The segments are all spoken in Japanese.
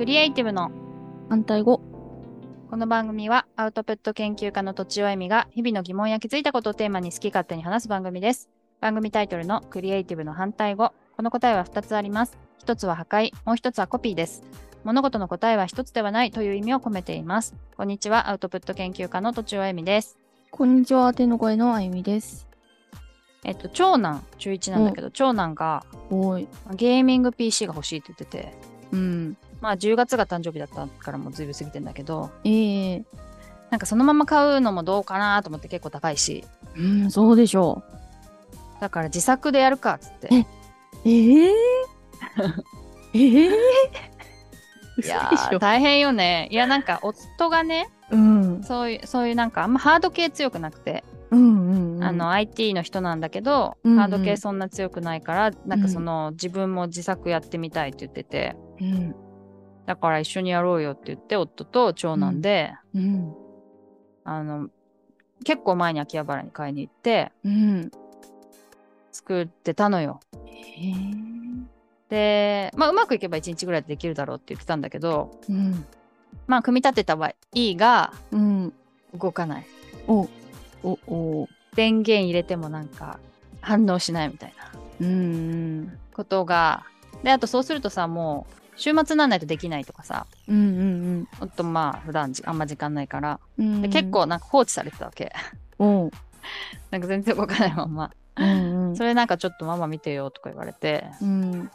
クリエイティブの反対語。この番組はアウトプット研究家のとちおえみが日々の疑問や気づいたことをテーマに好き勝手に話す番組です。番組タイトルのクリエイティブの反対語。この答えは2つあります。1つは破壊、もう1つはコピーです。物事の答えは1つではないという意味を込めています。こんにちは、アウトプット研究家のとちおえみです。こんにちは、天の声のあゆみです。えっと、長男、中1なんだけど、長男が。ゲーミング PC が欲しいって言ってて、うん。まあ10月が誕生日だったからもうずいぶん過ぎてんだけど、ええなんかそのまま買うのもどうかなと思って結構高いし、うん、そうでしょだから自作でやるかっつって。えう。ええ？ええ？いやー大変よね。いやなんか夫がね、うん。そういう、そういうなんかあんまハード系強くなくて、うんうんうん。あの IT の人なんだけど、うんうんハード系そんな強くないから、なんかその自分も自作やってみたいって言ってて、うん。だから一緒にやろうよって言って夫と長男で、うん。あの、結構前に秋葉原に買いに行ってうん。作ってたのよ。で、まあうまくいけば1日ぐらいでできるだろうって言ってたんだけど、うん。まあ組み立てたはいいがうん。動かない。お、お、お。電源入れてもなんか反応しないみたいなうん。ことが。で、あとそうするとさ、もう週末にならないとできないとかさ、うんうんほんとまあ普段じあんま時間ないから、うん。で結。構なんか放置されてたわけ。おう。なんか全然動かないまま。うんうん。それなんかちょっとママ見てよとか言われて、うん。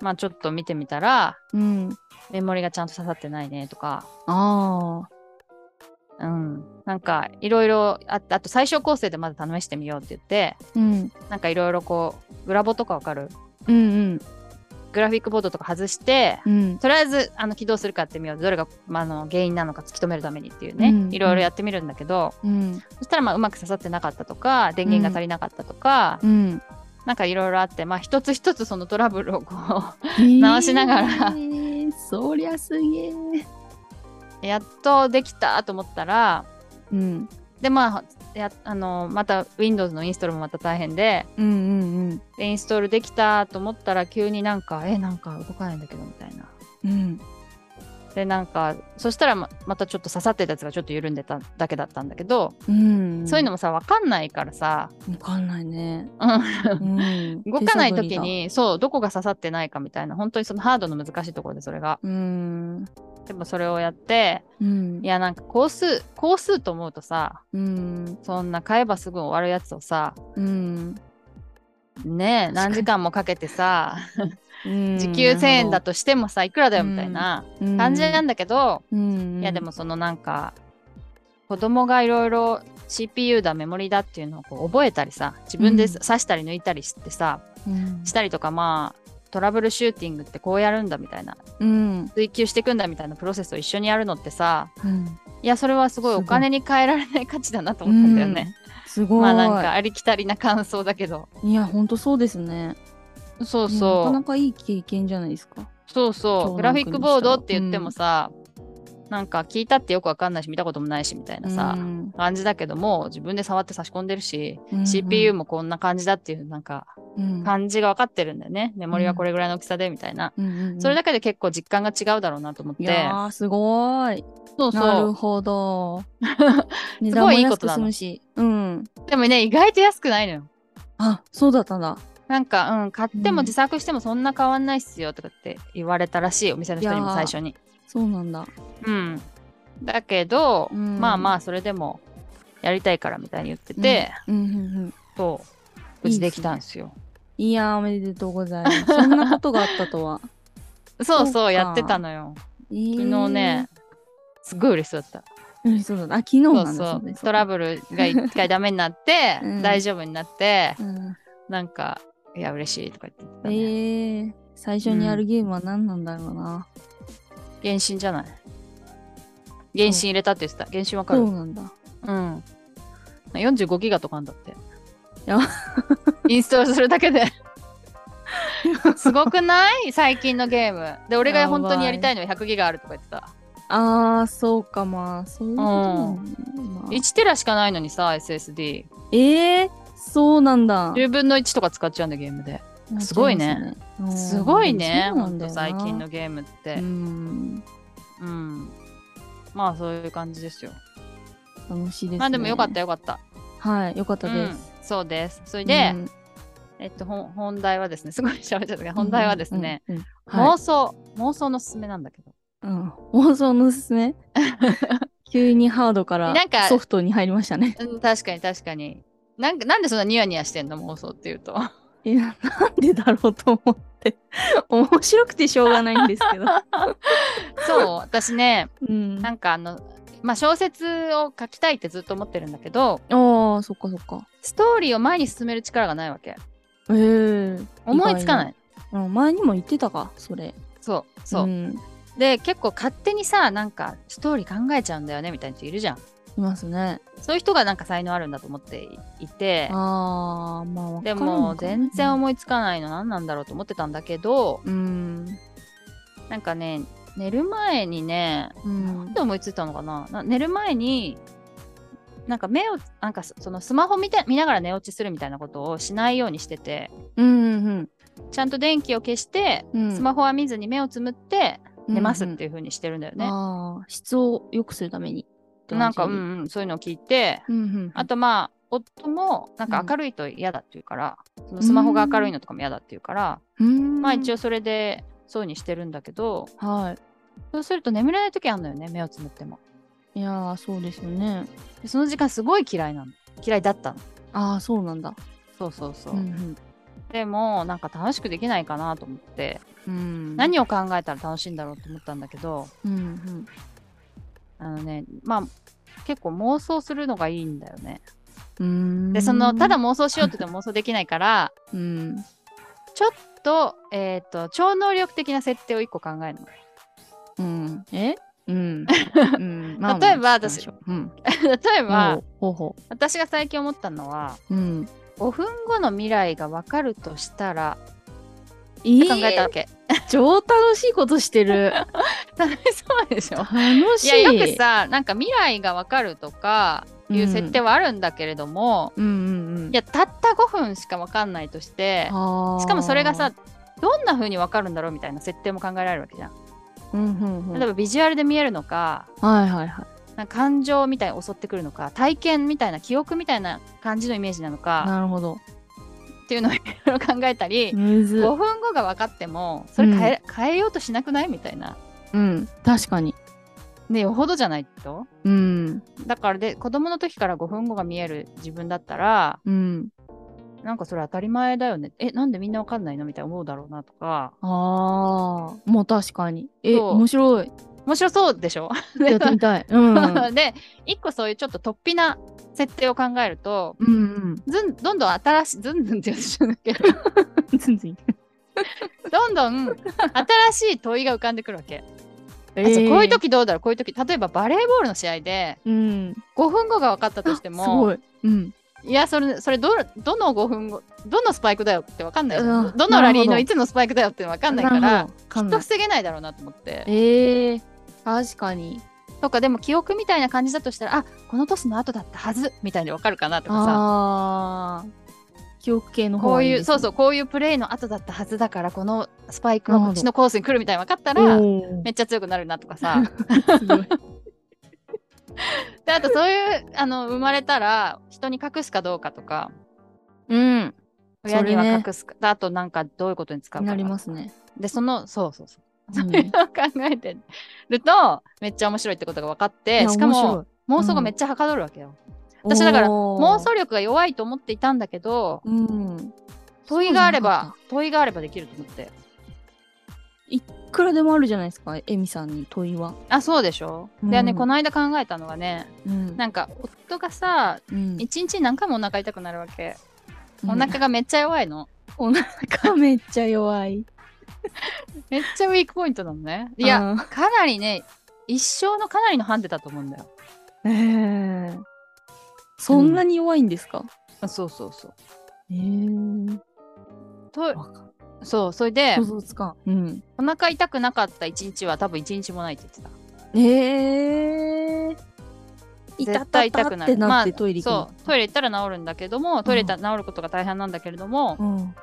まあちょっと見てみたら、うん。メモリがちゃんと刺さってないねとか、ああ。うん。なんかいろいろ、ああと最小構成でまず試してみようって言って、うん。なんかいろいろこう、グラボとかわかる？うんうん。グラフィックボードとか外して、うん。とりあえずあの起動するかやってみようどれが、まあ、あの原因なのか突き止めるためにっていうね、うんいろいろやってみるんだけど、うん。そしたらまあうまく刺さってなかったとか電源が足りなかったとか、うん。なんかいろいろあってまあ一つ一つそのトラブルをこ直しながらえーそりゃすげえ。うやっとできたと思ったらうん。でまあやあのまた Windows のインストールもまた大変でうんうんでインストールできたと思ったら急になんかえなんか動かないんだけどみたいな。うん。うん。でなんかそしたらままたちょっと刺さってたやつがちょっと緩んでただけだったんだけど、うん。そういうのもさ分かんないからさ、わかんないね。うんうん。動かない時にそうどこが刺さってないかみたいな本当にそのハードの難しいところでそれが。うん。でもそれをやってうんい。やなんか工数工数と思うとさうん。そんな買えばすぐ終わるやつをさうん。ねえ何時間もかけてさうん時給1000円だとしてもさいくらだよみたいな感じなんだけど、うん。いやでもそのなんか子供がいろいろ CPU だメモリだっていうのをこう覚えたりさ自分でうん刺したり抜いたりしてさ、うん、したりとかまあトラブルシューティングってこうやるんだみたいなうん。追求していくんだみたいなプロセスを一緒にやるのってさうん。いやそれはすごいお金に換えられない価値だなと思ったんだよね。すごい。まあなんかありきたりな感想だけどいや、ほんとそうですね。そうなそうかなかいい経験じゃないですか。そうそうグラフィックボードって言ってもさ、なんか聞いたってよくわかんないし見たこともないしみたいなさ、うん。感じだけども自分で触って差し込んでるし、うん。うん CPU もこんな感じだっていうなんかうん。感じが分かってるんだよね、メモリはこれぐらいの大きさでみたいな、うんうんうん。それだけで結構実感が違うだろうなと思って。いやー、すごい。そうなるそほど。値すごいいいことな。の。うん。うでもね意外と安くないのよ。あ、そうだったんだ。なんか、うん、買ってもうん。自作してもそんな変わんないっすよとかって言われたらしいお店の人にも最初に。そうなんだ。うん。だけど、うんまあまあそれでもやりたいからみたいに言ってて、うんうんうん。そう無事できたんですよ。いやー、おめでとうございます。そんなことがあったとは。そうそうやってたのよ。昨昨日ね、すっごい嬉しそうだった。うん、そうだな。あ、昨日そうなんだ。そうです トラブルが一回ダメになって、うん大丈夫になって、うん。なんかいや嬉しいとか言ってたえね。ー、最初にやるゲームは何なんだろうな。原神じゃない？原神入れたって言ってた。原神わかる？そうなんだ。うん。45ギガとかあんだって。やインストールするだけで。すごくない？最近のゲーム。で、俺が本当にやりたいのは100ギガあるとか言ってた。あー、そうか、まあ、そういうことなのねまあ1テラしかないのにさ、SSD。えー、そうなんだ。10分の1とか使っちゃうんだ、ゲームで。すごいね。すごいねほんと最近のゲームって。うん。うん。まあそういう感じですよ。楽しいですね。まあでもよかったよかった。はい、よかったです。うんそうです。それで、うん。えっと本本題はですねすごい喋っちゃったけど本題はですね、、妄想妄想のおすすめなんだけど。うん、妄想のおすすめ？急にハードからなんかソフトに入りましたね。うん確かに確かに。なんかなんでそんなニヤニヤしてんの？妄想っていうといや、なんでだろうと思って。面白くてしょうがないんですけど。そう私ねうん。なんかあのまあ小説を書きたいってずっと思ってるんだけどああ、そっかそっか。ストーリーを前に進める力がないわけええ思いつかない。うん、前にも言ってたか、それ。そうそう、んで結構勝手にさなんかストーリー考えちゃうんだよねみたいな人いるじゃんいますね。そういう人がなんか才能あるんだと思っていてああ、まあ、でも全然思いつかないの何なんだろうと思ってたんだけどうん。なんかね寝る前にねうん。なんで思いついたのかな？な寝る前になんか目をなんかそそのスマホ見て見ながら寝落ちするみたいなことをしないようにしててうんうんちゃんと電気を消して、うん。スマホは見ずに目をつむって寝ますっうんていう風にしてるんだよね。ああ、質を良くするためにって感じ。なんかうんうんそういうのを聞いて、うんうん。あとまあ夫もなんか明るいと嫌だって言うから、そのスマホが明るいのとかも嫌だって言うから、うん、まあ一応。応それでそうにしてるんだけどはい。そうすると眠れない時あるのよね目をつむってもいやー、そうですよね。でその時間すごい嫌いなの嫌いだったのああ、そうなんだ。そうそうそう、んでもなんか楽しくできないかなと思って、うん。うん。何を考えたら楽しいんだろうと思ったんだけどうんうん。あのねまあ結構妄想するのがいいんだよねうーんでそのただ、妄想しようって言っても妄想できないから うん。ちょっとえっ、と超能力的な設定を1個考えるのうん。え？うん。うん。例えば私うん。例えば、ほうほ私が最近思ったのはう。うん。5分後の未来が分かるとしたらい考えたわけ、超楽しいことしてる。楽しそうでしょ？楽しい。いやよくさなんか未来が分かるとかいう設定はあるんだけれども、うんうんうん。いやたった5分しか分かんないとしてしかもそれがさ、どんな風に分かるんだろうみたいな設定も考えられるわけじゃん。うんうんうん、例えばビジュアルで見えるのかはいはいはい。なんか感情みたいに襲ってくるのか体験みたいな記憶みたいな感じのイメージなのかなるほど。っていうのをいろいろ考えたり、むず5分後が分かってもそれ変え,、変えようとしなくない？みたいな。うん。確かに。ねよほどじゃないと？うん。だからで子供の時から5分後が見える自分だったらうん。なんかそれ当たり前だよねえなんでみんな分かんないのみたいな思うだろうなとかああ、もう確かに。え、面白い。面白そうでしょ？やってみたい。うん。う んで一個そういうちょっと突飛な設定を考えるとうん。ずんどんどん新しいずんずんって言うとんだけど ずんずん。どんどん新しい問いが浮かんでくるわけ、えあじゃあこういう時どうだろう？こういう時例えばバレーボールの試合でうん。5分後が分かったとしてすも。うん。いやそれそれどどの5分後どのスパイクだよって分かんない。どのラリーのいつのスパイクだよって分かんないからきっと防げないだろうなと思って。ええ確かに。とかでも記憶みたいな感じだとしたらあこのトスの後だったはずみたいに分かるかなとかさ。記憶系の方こうがいうそうそうこういうプレーの後だったはずだからこのスパイクなるほど。はこっちのコースに来るみたいに分かったらめっちゃ強くなるなとかさ。であとそういうあの生まれたら人に隠すかどうかとか。うん。親には隠すか、あとなんかどういうことに使うかななりますね。でそのそうそうそう。うんそを考えてるとめっちゃ面白いってことが分かってしかも妄想がめっちゃはかどるわけよ、私だから妄想力が弱いと思っていたんだけどうん。問いがあれば問いがあればできると思って。いくらでもあるじゃないですか、エミさんに問いは。あそうでしょ、うん。でねこの間考えたのがねうん。なんか夫がさうん。一日に何回もお腹痛くなるわけ、お腹がめっちゃ弱いの。お腹めっちゃ弱い。めっちゃウィークポイントなのね。いやかなりね一生のかなりのハンデだと思うんだよ。ええそんなに弱いんですか、あそうそうそう。ええとそうそれで想像つかん。うん。お腹痛くなかった一日は多分一日もないって言ってた。ええ絶対痛くなる。ってなってトイレ行くの？そう。トイレ行ったら治るんだけどもトイレたら治ることが大変なんだけれども、うん。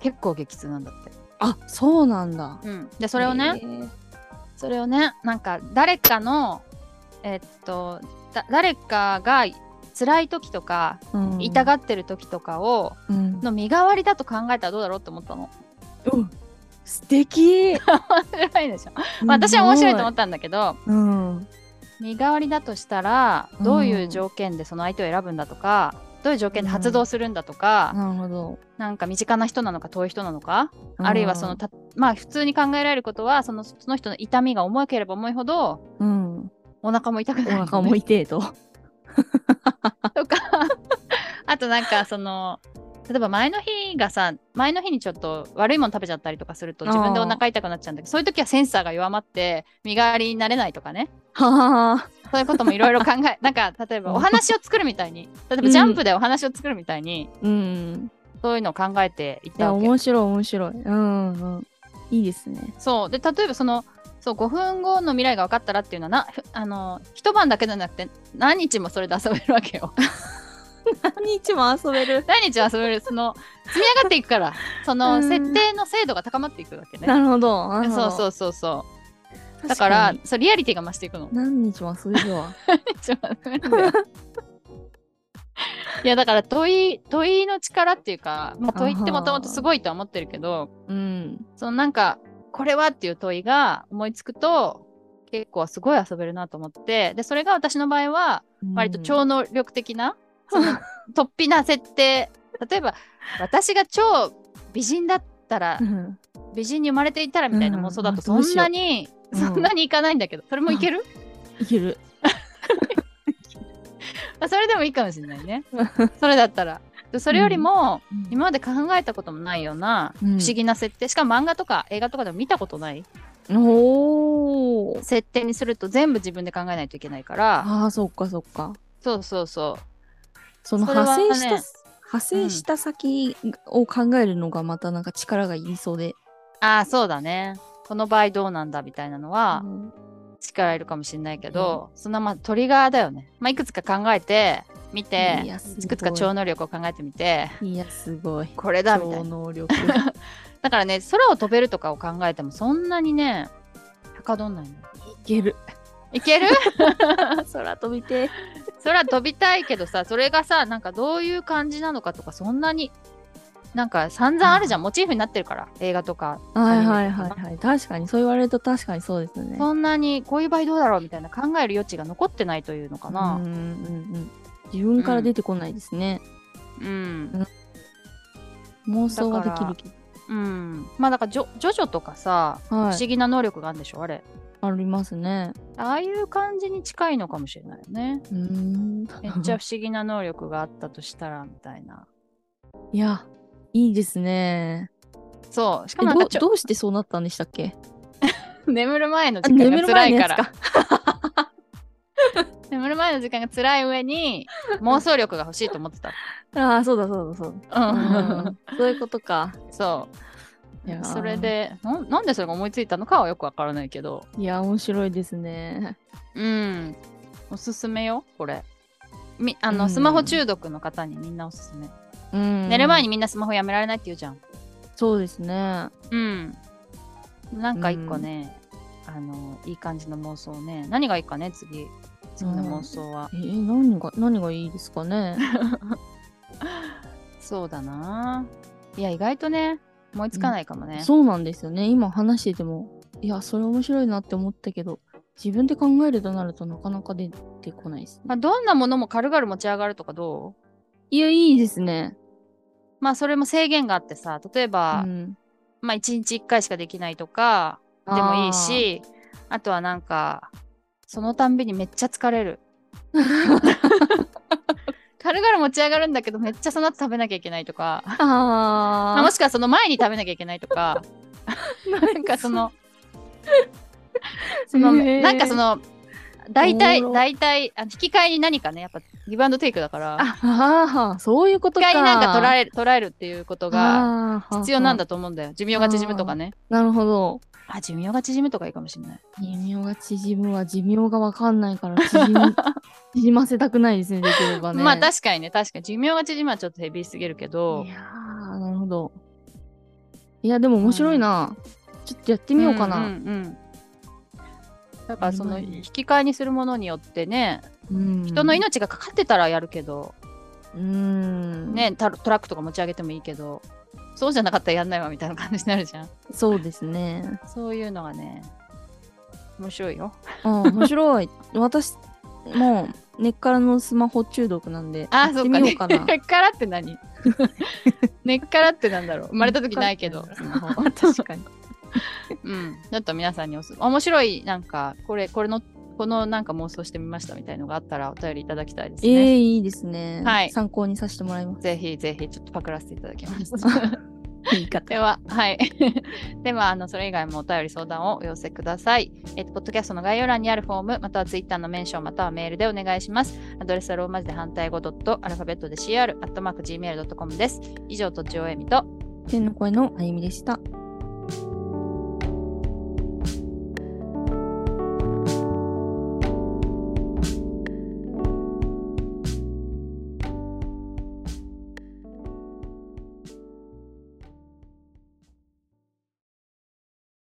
結構激痛なんだって。あそうなんだ。うん、でそれをね、それをねなんか誰かのえっとだ誰かが辛い時とかうん。痛がってる時とかを、うん。の身代わりだと考えたらどうだろうって思ったの。うん。素敵。面白いでしょ、まあ、私は面白いと思ったんだけどうん。身代わりだとしたらどういう条件でその相手を選ぶんだとか、どういう条件で発動するんだとか、なるほど。なんか身近な人なのか遠い人なのか、あるいはそのたまあ普通に考えられることはそのその人の痛みが重ければ重いほどうん、お腹も痛くおなるよね、腹も痛いと。とか あとなんかその例えば前の日がさ前の日にちょっと悪いもの食べちゃったりとかすると自分でお腹痛くなっちゃうんだけどそういう時はセンサーが弱まって身代わりになれないとかねはあ。そういうこともいろいろ考え なんか例えばお話を作るみたいに例えばジャンプでお話を作るみたいに、うん。そういうのを考えていったわけ面白い、面白い。うん、うん。いいですね。そうで例えばそのそう5分後の未来が分かったらっていうのはなふあの一晩だけじゃなくて何日もそれで遊べるわけよ。何日も遊べる。何日も遊べる。その積み上がっていくからそのうん。設定の精度が高まっていくわけね。なるほど。そうそうそうそう。確だからにそうリアリティが増していくの。何日も遊べるわ。ちょっと待ってなんだよ。いやだから問い問いの力っていうか、まあ、問いってもともとすごいとは思ってるけどうん。そのなんかこれはっていう問いが思いつくと結構すごい遊べるなと思ってでそれが私の場合は割と超能力的な、その突飛な設定。例えば私が超美人だったらうん。美人に生まれていたらみたいな妄想だとうんそんなに、うん。そんなにいかないんだけどそれもいける、いける。まあそれでもいいかもしれないね。それだったらでそれよりも、今まで考えたこともないような不うん。思議な設定、しかも漫画とか映画とかでも見たことない。おー。設定にすると全部自分で考えないといけないから。ああ、そっかそっか。そうそうそう。その派生した、ね派生した先を考えるのがまたなんか力がいりそうで。ああそうだね。この場合どうなんだみたいなのはうん。力いるかもしれないけど、そんなまあトリガーだよね、まあ、いくつか考えてみていくつか超能力を考えてみていや、すごい。これだみたい超な能力。だからね空を飛べるとかを考えてもそんなにねはかどんないのいける。いける？空飛びて。空飛びたいけどさそれがさなんかどういう感じなのかとかそんなになんか散々あるじゃん、モチーフになってるから映画とかはいはいはいはい。確かに、そう言われると確かにそうですね。そんなにこういう場合どうだろうみたいな考える余地が残ってないというのかうんなうんうん。自分から出てこないですね。うん、妄想はできるけど。うん、まあだからジョジョジョとかさ、不思はい。議な能力があるんでしょあれありますね。ああいう感じに近いのかもしれないよねうーん。めっちゃ不思議な能力があったとしたらみたいないや、いいですね。そうしかえどうもどうしてそうなったんでしたっけ？眠る前のあ時間が辛いから。眠る前の時間が辛い上に妄想力が欲しいと思ってたああ、そうだそうだそうだ。ううんんそういうことか。そういやーそれ。でなんなんでそれが思いついたのかはよくわからないけどいや、面白いですね。うんおすすめよこれみあの、うんスマホ中毒の方にみんなおすすめ、うん。寝る前に。みんなスマホやめられないって言うじゃんそうですね。うんなんか一個ね、あのいい感じの妄想ね何がいいかね次次の妄想は、えー、何が、何がいいですかね？そうだないや意外とね思いつかないかもね、そうなんですよね。今話してても、いや、それ面白いなって思ったけど、自分で考えるとなるとなかなか出てこないですね。まあ、どんなものも軽々持ち上がるとかどう？いや、いいですね。まあそれも制限があってさ例えば、うん、まあ1日1回しかできないとかでもいいしあとはなんかそのたんびにめっちゃ疲れる。軽々持ち上がるんだけどめっちゃその後食べなきゃいけないとか。ああもしくはその前に食べなきゃいけないとか。なんかその そのへー。なんかその大体大体あの引き換えに何かねやっぱギブアンドテイクだからああー、そういうことか。引き換えになんか捉える捉えるっていうことがが必要なんだと思うんだよ寿命が縮むとかねなるほど。あ寿命が縮むとかいいかもしれない寿命が縮むは寿命がわかんないから縮み 縮ませたくないですね、できればね。まあ確かにね確かに寿命が縮むはちょっとヘビーすぎるけどいやー、なるほど。いや、でも面白いな。ちょっとやってみようかな。んんうんだからその引き換えにするものによってね、うん。人の命がかかってたらやるけど、うん。ねタトラックとか持ち上げてもいいけど。そうじゃなかったらやんないわみたいな感じになるじゃん。そうですね。そういうのがね面白いよ。あ面白い。私、もう根っからのスマホ中毒なんで、あやってみようかな。根っからって何？根っからってなんだろう。生まれた時ないけど。スマホ。確かに。うん。ちょっと皆さんにおす面白いなんかこれこれのこのなんか妄想してみましたみたいのがあったらお便りいただきたいですね、ええいいですね。はい参考にさせてもらいます。ぜひぜひちょっとパクらせていただきます 言い方。では、はい。では、あの、それ以外もお便り相談をお寄せください。えっと、ポッドキャストの概要欄にあるフォーム、またはツイッターのメンション、またはメールでお願いします。アドレスはローマ字で反対語ドット、アルファベットで CR、アットマーク Gmail.com です。以上、とちおえみと、天の声のあゆみでした。